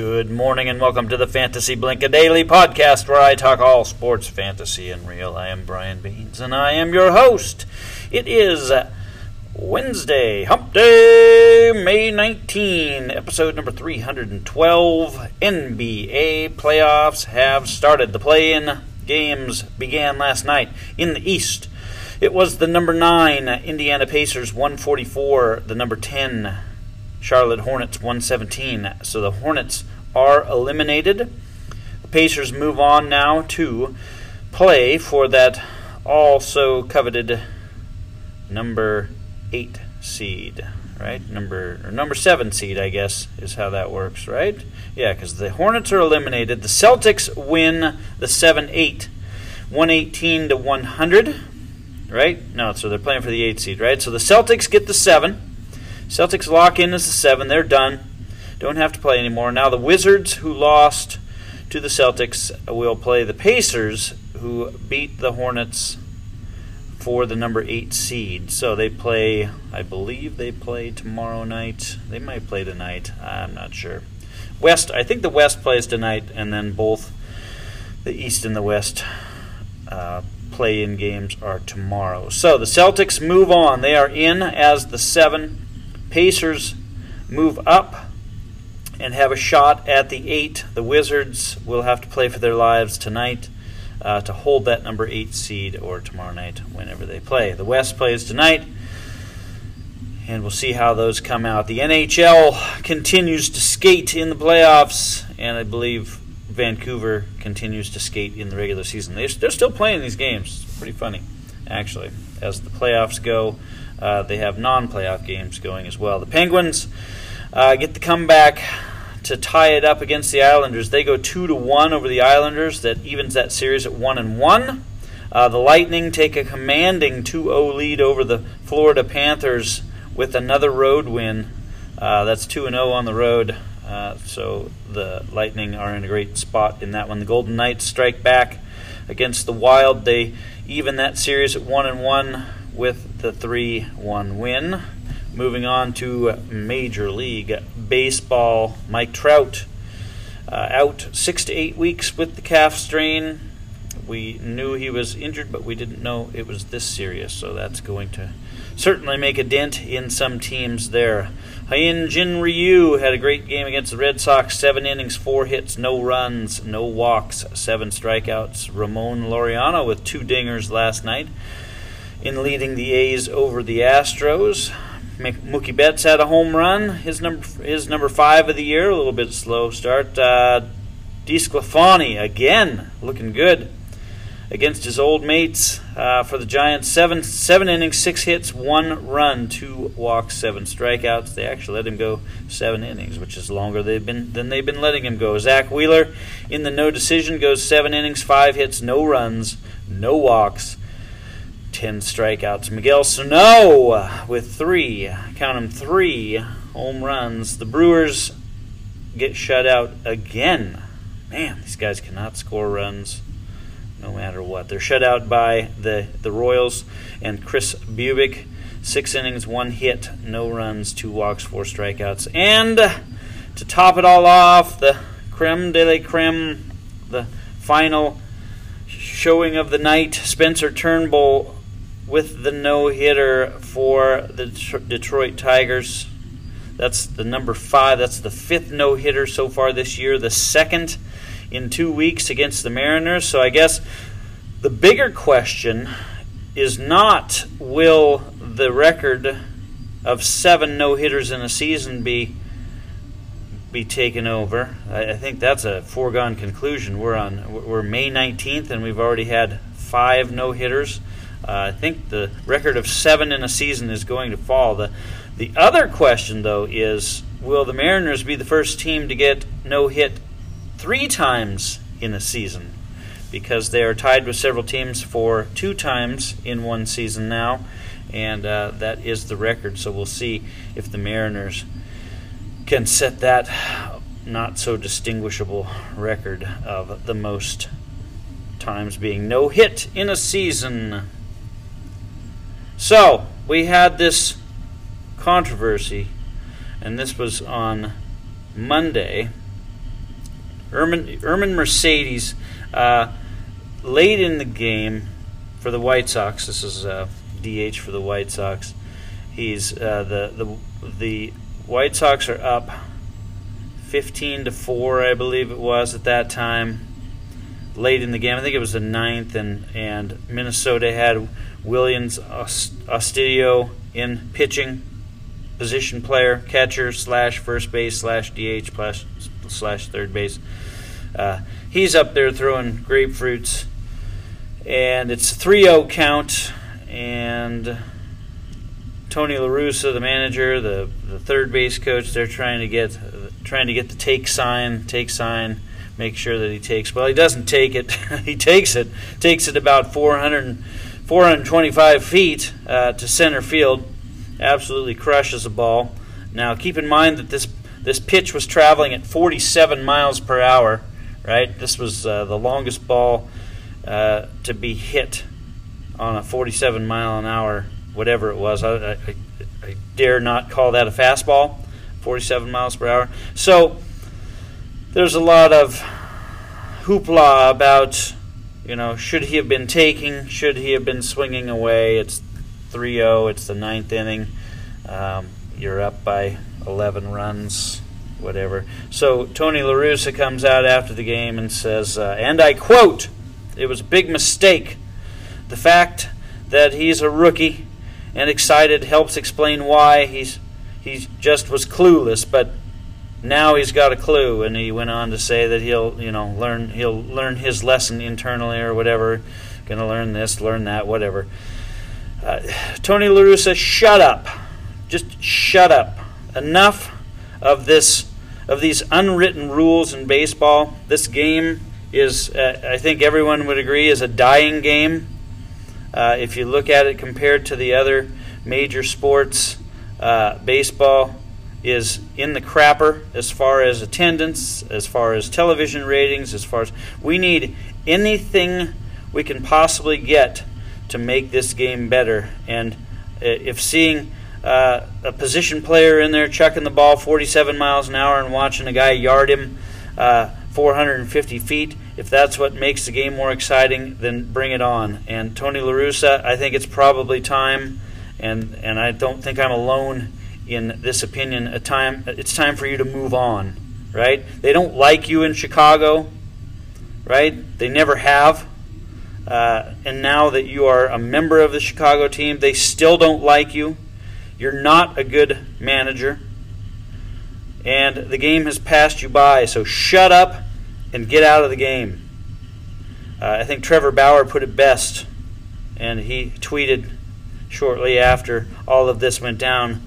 Good morning and welcome to the Fantasy Blink, a daily podcast where I talk all sports, fantasy, and real. I am Brian Beans and I am your host. It is Wednesday, Hump Day, May 19, episode number 312. NBA playoffs have started. The play in games began last night in the East. It was the number 9 Indiana Pacers 144, the number 10 Charlotte Hornets 117. So the Hornets are eliminated. The Pacers move on now to play for that also coveted number 8 seed, right? Number or number 7 seed, I guess, is how that works, right? Yeah, cuz the Hornets are eliminated. The Celtics win the 7-8. 118 to 100, right? No, so they're playing for the 8 seed, right? So the Celtics get the 7. Celtics lock in as the seven. They're done. Don't have to play anymore. Now the Wizards, who lost to the Celtics, will play the Pacers, who beat the Hornets for the number eight seed. So they play, I believe they play tomorrow night. They might play tonight. I'm not sure. West, I think the West plays tonight, and then both the East and the West uh, play in games are tomorrow. So the Celtics move on. They are in as the seven. Pacers move up and have a shot at the eight. The Wizards will have to play for their lives tonight uh, to hold that number eight seed or tomorrow night whenever they play. The West plays tonight, and we'll see how those come out. The NHL continues to skate in the playoffs, and I believe Vancouver continues to skate in the regular season. They're, still playing these games. It's pretty funny, actually, as the playoffs go. Uh, they have non-playoff games going as well. The Penguins uh, get the comeback to tie it up against the Islanders. They go two to one over the Islanders. That evens that series at one and one. Uh, the Lightning take a commanding 2-0 lead over the Florida Panthers with another road win. Uh, that's 2 0 on the road. Uh, so the Lightning are in a great spot in that one. The Golden Knights strike back against the Wild. They even that series at one and one with the 3 1 win. Moving on to Major League Baseball, Mike Trout uh, out six to eight weeks with the calf strain. We knew he was injured, but we didn't know it was this serious, so that's going to certainly make a dent in some teams there. Hyun Jin Ryu had a great game against the Red Sox. Seven innings, four hits, no runs, no walks, seven strikeouts. Ramon Laureano with two dingers last night in leading the A's over the Astros. Mookie Betts had a home run, his number his number five of the year. A little bit slow start. Uh, DeSclafani again looking good against his old mates uh, for the Giants. Seven seven innings, six hits, one run, two walks, seven strikeouts. They actually let him go seven innings, which is longer they've been than they've been letting him go. Zack Wheeler in the no decision goes seven innings, five hits, no runs, no walks 10 strikeouts. Miguel Sano with three, count them three home runs. The Brewers get shut out again. Man, these guys cannot score runs no matter what. They're shut out by the, the Royals and Chris Bubic. Six innings, one hit, no runs, two walks, four strikeouts. And to top it all off, the creme de la creme, the final showing of the night, Spencer Turnbull with the no hitter for the Detroit Tigers. That's the number five. That's the fifth no hitter so far this year, the second in two weeks against the Mariners. So I guess the bigger question is not will the record of seven no hitters in a season be be taken over. I, I, think that's a foregone conclusion. We're on we're May 19th and we've already had five no hitters. Uh, I think the record of seven in a season is going to fall. The the other question though is will the Mariners be the first team to get no hit three times in a season? Because they are tied with several teams for two times in one season now, and uh, that is the record. So we'll see if the Mariners can set that not so distinguishable record of the most times being no hit in a season. So, we had this controversy, and this was on Monday. Ermin, Ermin Mercedes, uh, late in the game for the White Sox. This is uh, DH for the White Sox. He's uh, the the the White Sox are up 15 to four, I believe it was at that time. Late in the game, I think it was the ninth, and and Minnesota had Willians Astudillo in pitching position player, catcher slash first base slash DH slash, third base. Uh, he's up there throwing grapefruits, and it's a 3 0 count. And Tony La Russa, the manager, the, the third base coach, they're trying to get trying to get the take sign, take sign, make sure that he takes. Well, he doesn't take it. he takes it, takes it about 400, 425 feet uh, to center field absolutely crushes the ball. Now, keep in mind that this this pitch was traveling at 47 miles per hour. Right, this was uh, the longest ball uh, to be hit on a 47 mile an hour, whatever it was. I, I, I dare not call that a fastball, 47 miles per hour. So there's a lot of hoopla about, you know, should he have been taking? Should he have been swinging away? It's 3 0. It's the ninth inning. Um, you're up by 11 runs, whatever. So Tony La Russa comes out after the game and says, uh, and I quote, it was a big mistake. The fact that he's a rookie and excited helps explain why he's he just was clueless, but now he's got a clue and he went on to say that he'll you know learn he'll learn his lesson internally or whatever gonna learn this learn that whatever uh, Tony La Russa, shut up. Just shut up. Enough of this, of these unwritten rules in baseball. This game is, uh, I think everyone would agree, is a dying game. Uh, if you look at it compared to the other major sports, uh, baseball is in the crapper as far as attendance, as far as television ratings, as far as we need anything we can possibly get to make this game better. And if seeing uh, a position player in there chucking the ball 47 miles an hour and watching a guy yard him uh, 450 feet, if that's what makes the game more exciting, then bring it on. And Tony La Russa, I think it's probably time, and, and I don't think I'm alone in this opinion. A time, it's time for you to move on, right? They don't like you in Chicago, right? They never have. Uh, and now that you are a member of the Chicago team, they still don't like you. You're not a good manager. And the game has passed you by, so shut up and get out of the game. Uh, I think Trevor Bauer put it best, and he tweeted shortly after all of this went down,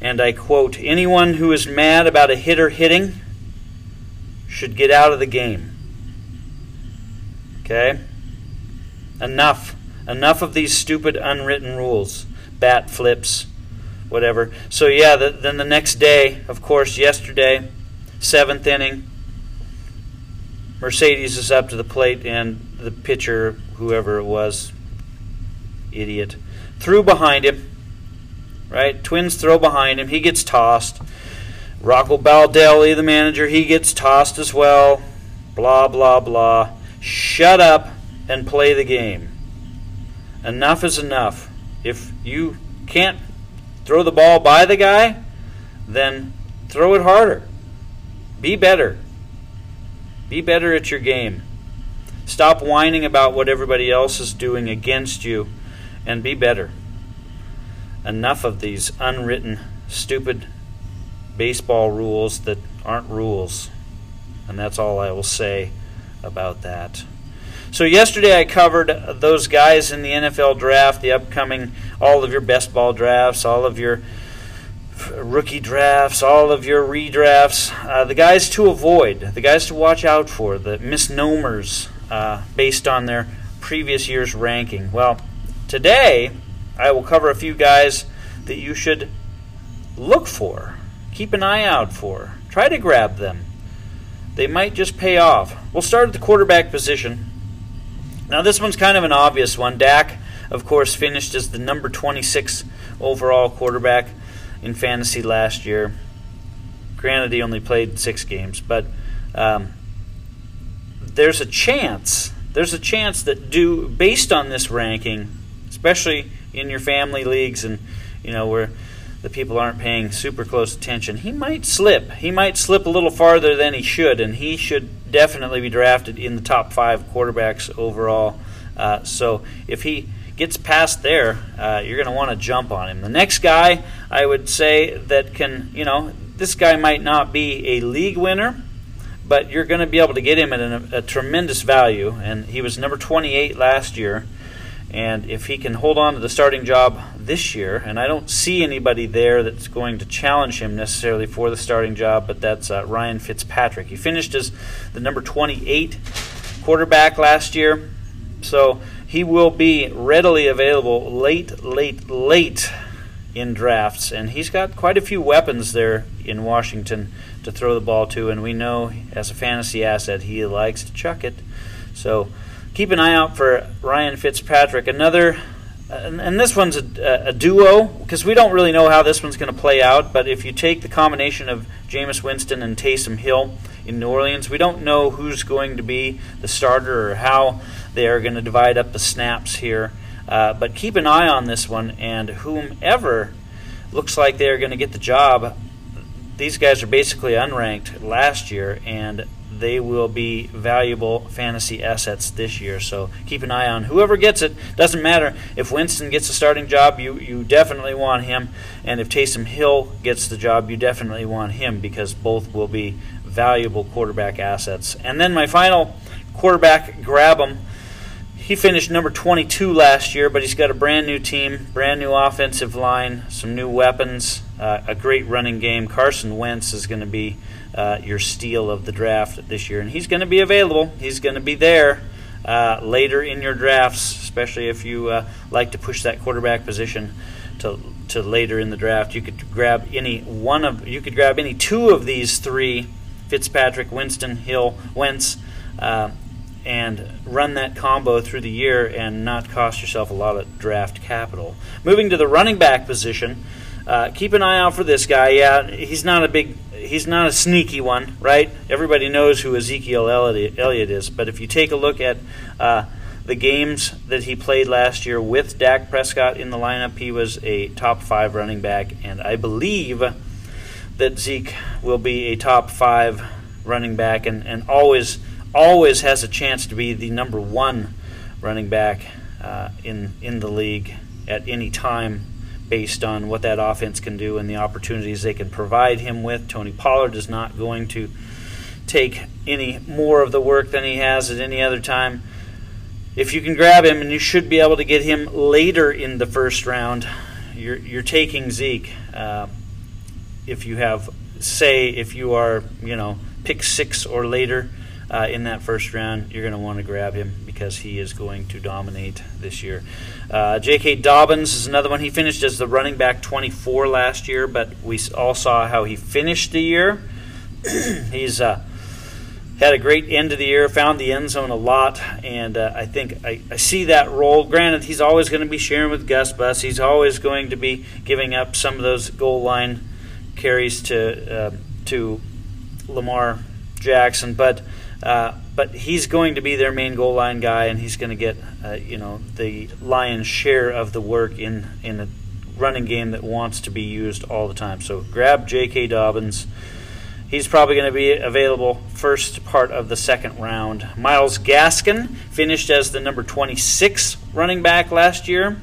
and I quote Anyone who is mad about a hitter hitting should get out of the game. Okay? Enough. Enough of these stupid unwritten rules. Bat flips, whatever. So, yeah, the, then the next day, of course, yesterday, seventh inning, Mercedes is up to the plate, and the pitcher, whoever it was, idiot, threw behind him. Right? Twins throw behind him. He gets tossed. Rocco Baldelli, the manager, he gets tossed as well. Blah, blah, blah. Shut up and play the game. Enough is enough. If you can't throw the ball by the guy, then throw it harder. Be better. Be better at your game. Stop whining about what everybody else is doing against you and be better. Enough of these unwritten, stupid baseball rules that aren't rules. And that's all I will say about that. So yesterday I covered those guys in the NFL draft, the upcoming, all of your best ball drafts, all of your rookie drafts, all of your redrafts, uh, the guys to avoid, the guys to watch out for, the misnomers uh, based on their previous year's ranking. Well, today I will cover a few guys that you should look for, keep an eye out for, try to grab them. They might just pay off. We'll start at the quarterback position. Now, this one's kind of an obvious one. Dak, of course, finished as the number 26 overall quarterback in fantasy last year. Granted, he only played six games, but um, there's a chance. There's a chance that do based on this ranking, especially in your family leagues and you know where the people aren't paying super close attention. He might slip. He might slip a little farther than he should, and he should definitely be drafted in the top five quarterbacks overall. Uh, so if he gets past there, uh, you're going to want to jump on him. The next guy, I would say, that can, you know, this guy might not be a league winner, but you're going to be able to get him at a, a tremendous value. And he was number 28 last year. And if he can hold on to the starting job this year, and I don't see anybody there that's going to challenge him necessarily for the starting job, but that's uh, Ryan Fitzpatrick. He finished as the number 28 quarterback last year, so he will be readily available late, late, late in drafts, and he's got quite a few weapons there in Washington to throw the ball to, and we know as a fantasy asset he likes to chuck it. So keep an eye out for Ryan Fitzpatrick. Another, and, and this one's a, a duo because we don't really know how this one's going to play out. But if you take the combination of Jameis Winston and Taysom Hill in New Orleans, we don't know who's going to be the starter or how they are going to divide up the snaps here. Uh, but keep an eye on this one, and whomever looks like they're going to get the job, these guys are basically unranked last year, and they will be valuable fantasy assets this year. So keep an eye on whoever gets it. Doesn't matter if Winston gets a starting job, you you definitely want him, and if Taysom Hill gets the job, you definitely want him because both will be valuable quarterback assets. And then my final quarterback, grab him. He finished number 22 last year, but he's got a brand new team, brand new offensive line, some new weapons, uh, a great running game. Carson Wentz is going to be uh, your steal of the draft this year, and he's going to be available. He's going to be there uh, later in your drafts, especially if you uh, like to push that quarterback position to to later in the draft. You could grab any one of you could grab any two of these three: Fitzpatrick, Winston, Hill, Wentz. Uh, and run that combo through the year and not cost yourself a lot of draft capital. Moving to the running back position, uh, keep an eye out for this guy. Yeah, he's not a big, he's not a sneaky one, right? Everybody knows who Ezekiel Elliott is, but if you take a look at uh, the games that he played last year with Dak Prescott in the lineup, he was a top five running back, and I believe that Zeke will be a top five running back, and, and always always has a chance to be the number one running back uh, in in the league at any time based on what that offense can do and the opportunities they can provide him with. Tony Pollard is not going to take any more of the work than he has at any other time. If you can grab him, and you should be able to get him later in the first round, you're, you're taking Zeke. Uh, if you have, say, if you are, you know, pick six or later, uh, in that first round, you're going to want to grab him because he is going to dominate this year. Uh, J.K. Dobbins is another one. He finished as the running back 24 last year, but we all saw how he finished the year. He's uh, had a great end of the year, found the end zone a lot, and uh, I think I, I, see that role. Granted, he's always going to be sharing with Gus Bus. He's always going to be giving up some of those goal line carries to uh, to Lamar Jackson, but uh, but he's going to be their main goal line guy, and he's going to get uh, you know the lion's share of the work in in a running game that wants to be used all the time. So grab J.K. Dobbins. He's probably going to be available first part of the second round. Myles Gaskin finished as the number 26 running back last year.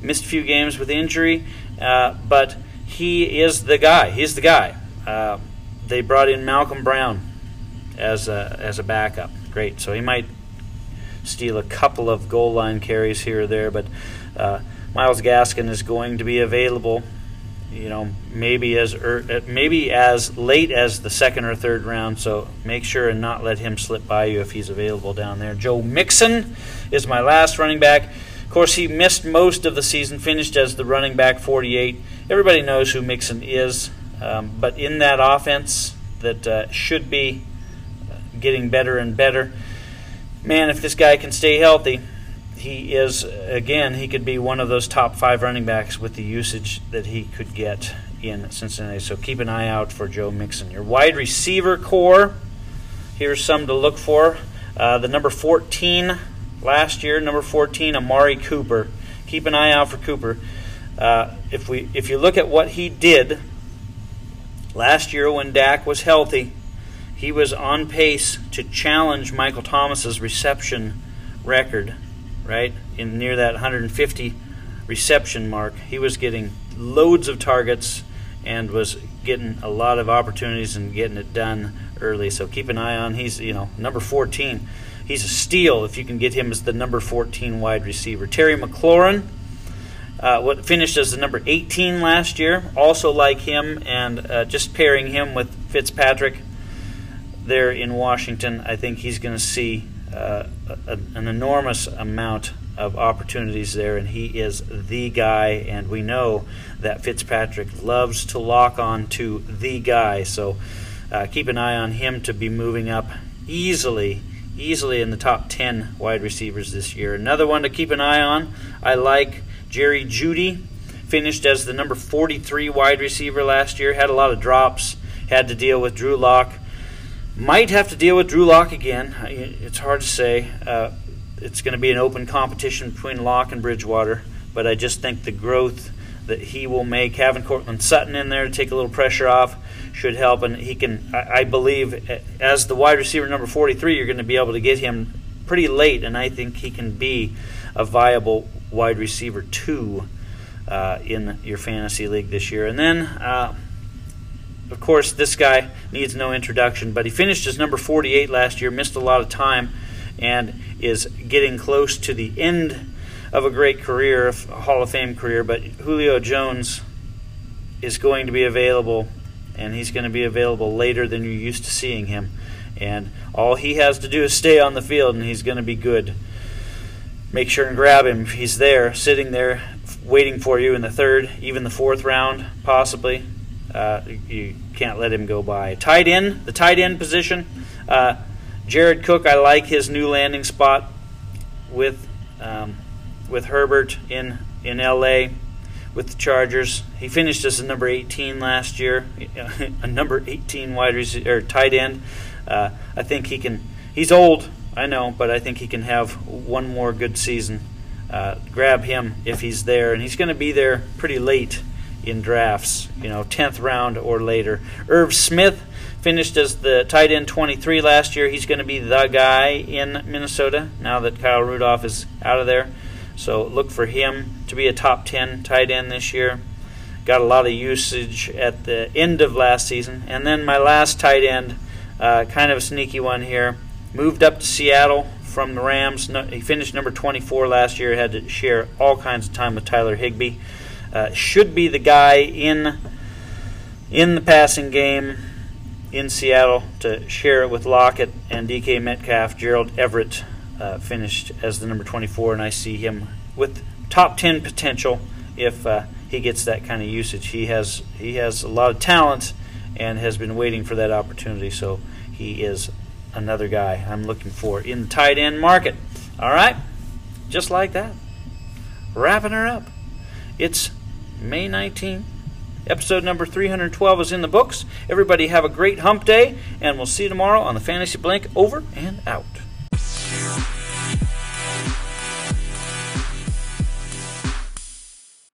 Missed a few games with injury, uh, but he is the guy. He's the guy. Uh, they brought in Malcolm Brown as a, as a backup. Great. So he might steal a couple of goal line carries here or there, but uh, Myles Gaskin is going to be available. You know, maybe as er, maybe as late as the second or third round. So make sure and not let him slip by you if he's available down there. Joe Mixon is my last running back. Of course, he missed most of the season, finished as the running back 48. Everybody knows who Mixon is, um, but in that offense that uh, should be getting better and better. Man, if this guy can stay healthy, he is, again, he could be one of those top five running backs with the usage that he could get in Cincinnati. So keep an eye out for Joe Mixon. Your wide receiver corps, here's some to look for. Uh, the number 14 last year, number 14, Amari Cooper. Keep an eye out for Cooper. Uh, if we if you look at what he did last year when Dak was healthy, he was on pace to challenge Michael Thomas's reception record, right? In near that 150 reception mark. He was getting loads of targets and was getting a lot of opportunities and getting it done early. So keep an eye on. He's you know number 14. He's a steal if you can get him as the number 14 wide receiver. Terry McLaurin, uh, what finished as the number 18 last year, also like him, and uh, just pairing him with Fitzpatrick there in Washington, I think he's going to see uh, a, an enormous amount of opportunities there, and he is the guy. And we know that Fitzpatrick loves to lock on to the guy, so uh, keep an eye on him to be moving up easily, easily in the top 10 wide receivers this year. Another one to keep an eye on, I like Jerry Jeudy. Finished as the number 43 wide receiver last year, had a lot of drops, had to deal with Drew Lock. Might have to deal with Drew Lock again. It's hard to say. Uh, it's going to be an open competition between Lock and Bridgewater, but I just think the growth that he will make, having Courtland Sutton in there to take a little pressure off, should help. And he can, I, I believe, as the wide receiver number 43, you're going to be able to get him pretty late, and I think he can be a viable wide receiver two uh, in your fantasy league this year. And then, uh, of course, this guy needs no introduction, but he finished as number 48 last year, missed a lot of time, and is getting close to the end of a great career, a Hall of Fame career. But Julio Jones is going to be available, and he's going to be available later than you're used to seeing him. And all he has to do is stay on the field, and he's going to be good. Make sure and grab him. He's there, sitting there, waiting for you in the third, even the fourth round, possibly. Uh, you can't let him go by. Tight end, the tight end position. Uh, Jared Cook, I like his new landing spot with um, with Herbert in in L.A. with the Chargers. He finished as a number 18 last year, a number 18 wide receiver tight end. Uh, I think he can. He's old, I know, but I think he can have one more good season. Uh, grab him if he's there, and he's going to be there pretty late in drafts. You know, 10th round or later. Irv Smith finished as the tight end 23 last year. He's going to be the guy in Minnesota now that Kyle Rudolph is out of there. So look for him to be a top 10 tight end this year. Got a lot of usage at the end of last season. And then my last tight end, uh, kind of a sneaky one here, moved up to Seattle from the Rams. He finished number 24 last year. Had to share all kinds of time with Tyler Higbee. Uh, should be the guy in in the passing game in Seattle to share it with Lockett and DK Metcalf. Gerald Everett uh, finished as the number 24, and I see him with top 10 potential if uh, he gets that kind of usage. He has he has a lot of talent and has been waiting for that opportunity, so he is another guy I'm looking for in the tight end market. All right, just like that, wrapping her up. It's May 19th. Episode number 312 is in the books. Everybody have a great hump day, and we'll see you tomorrow on the Fantasy Blank. Over and out.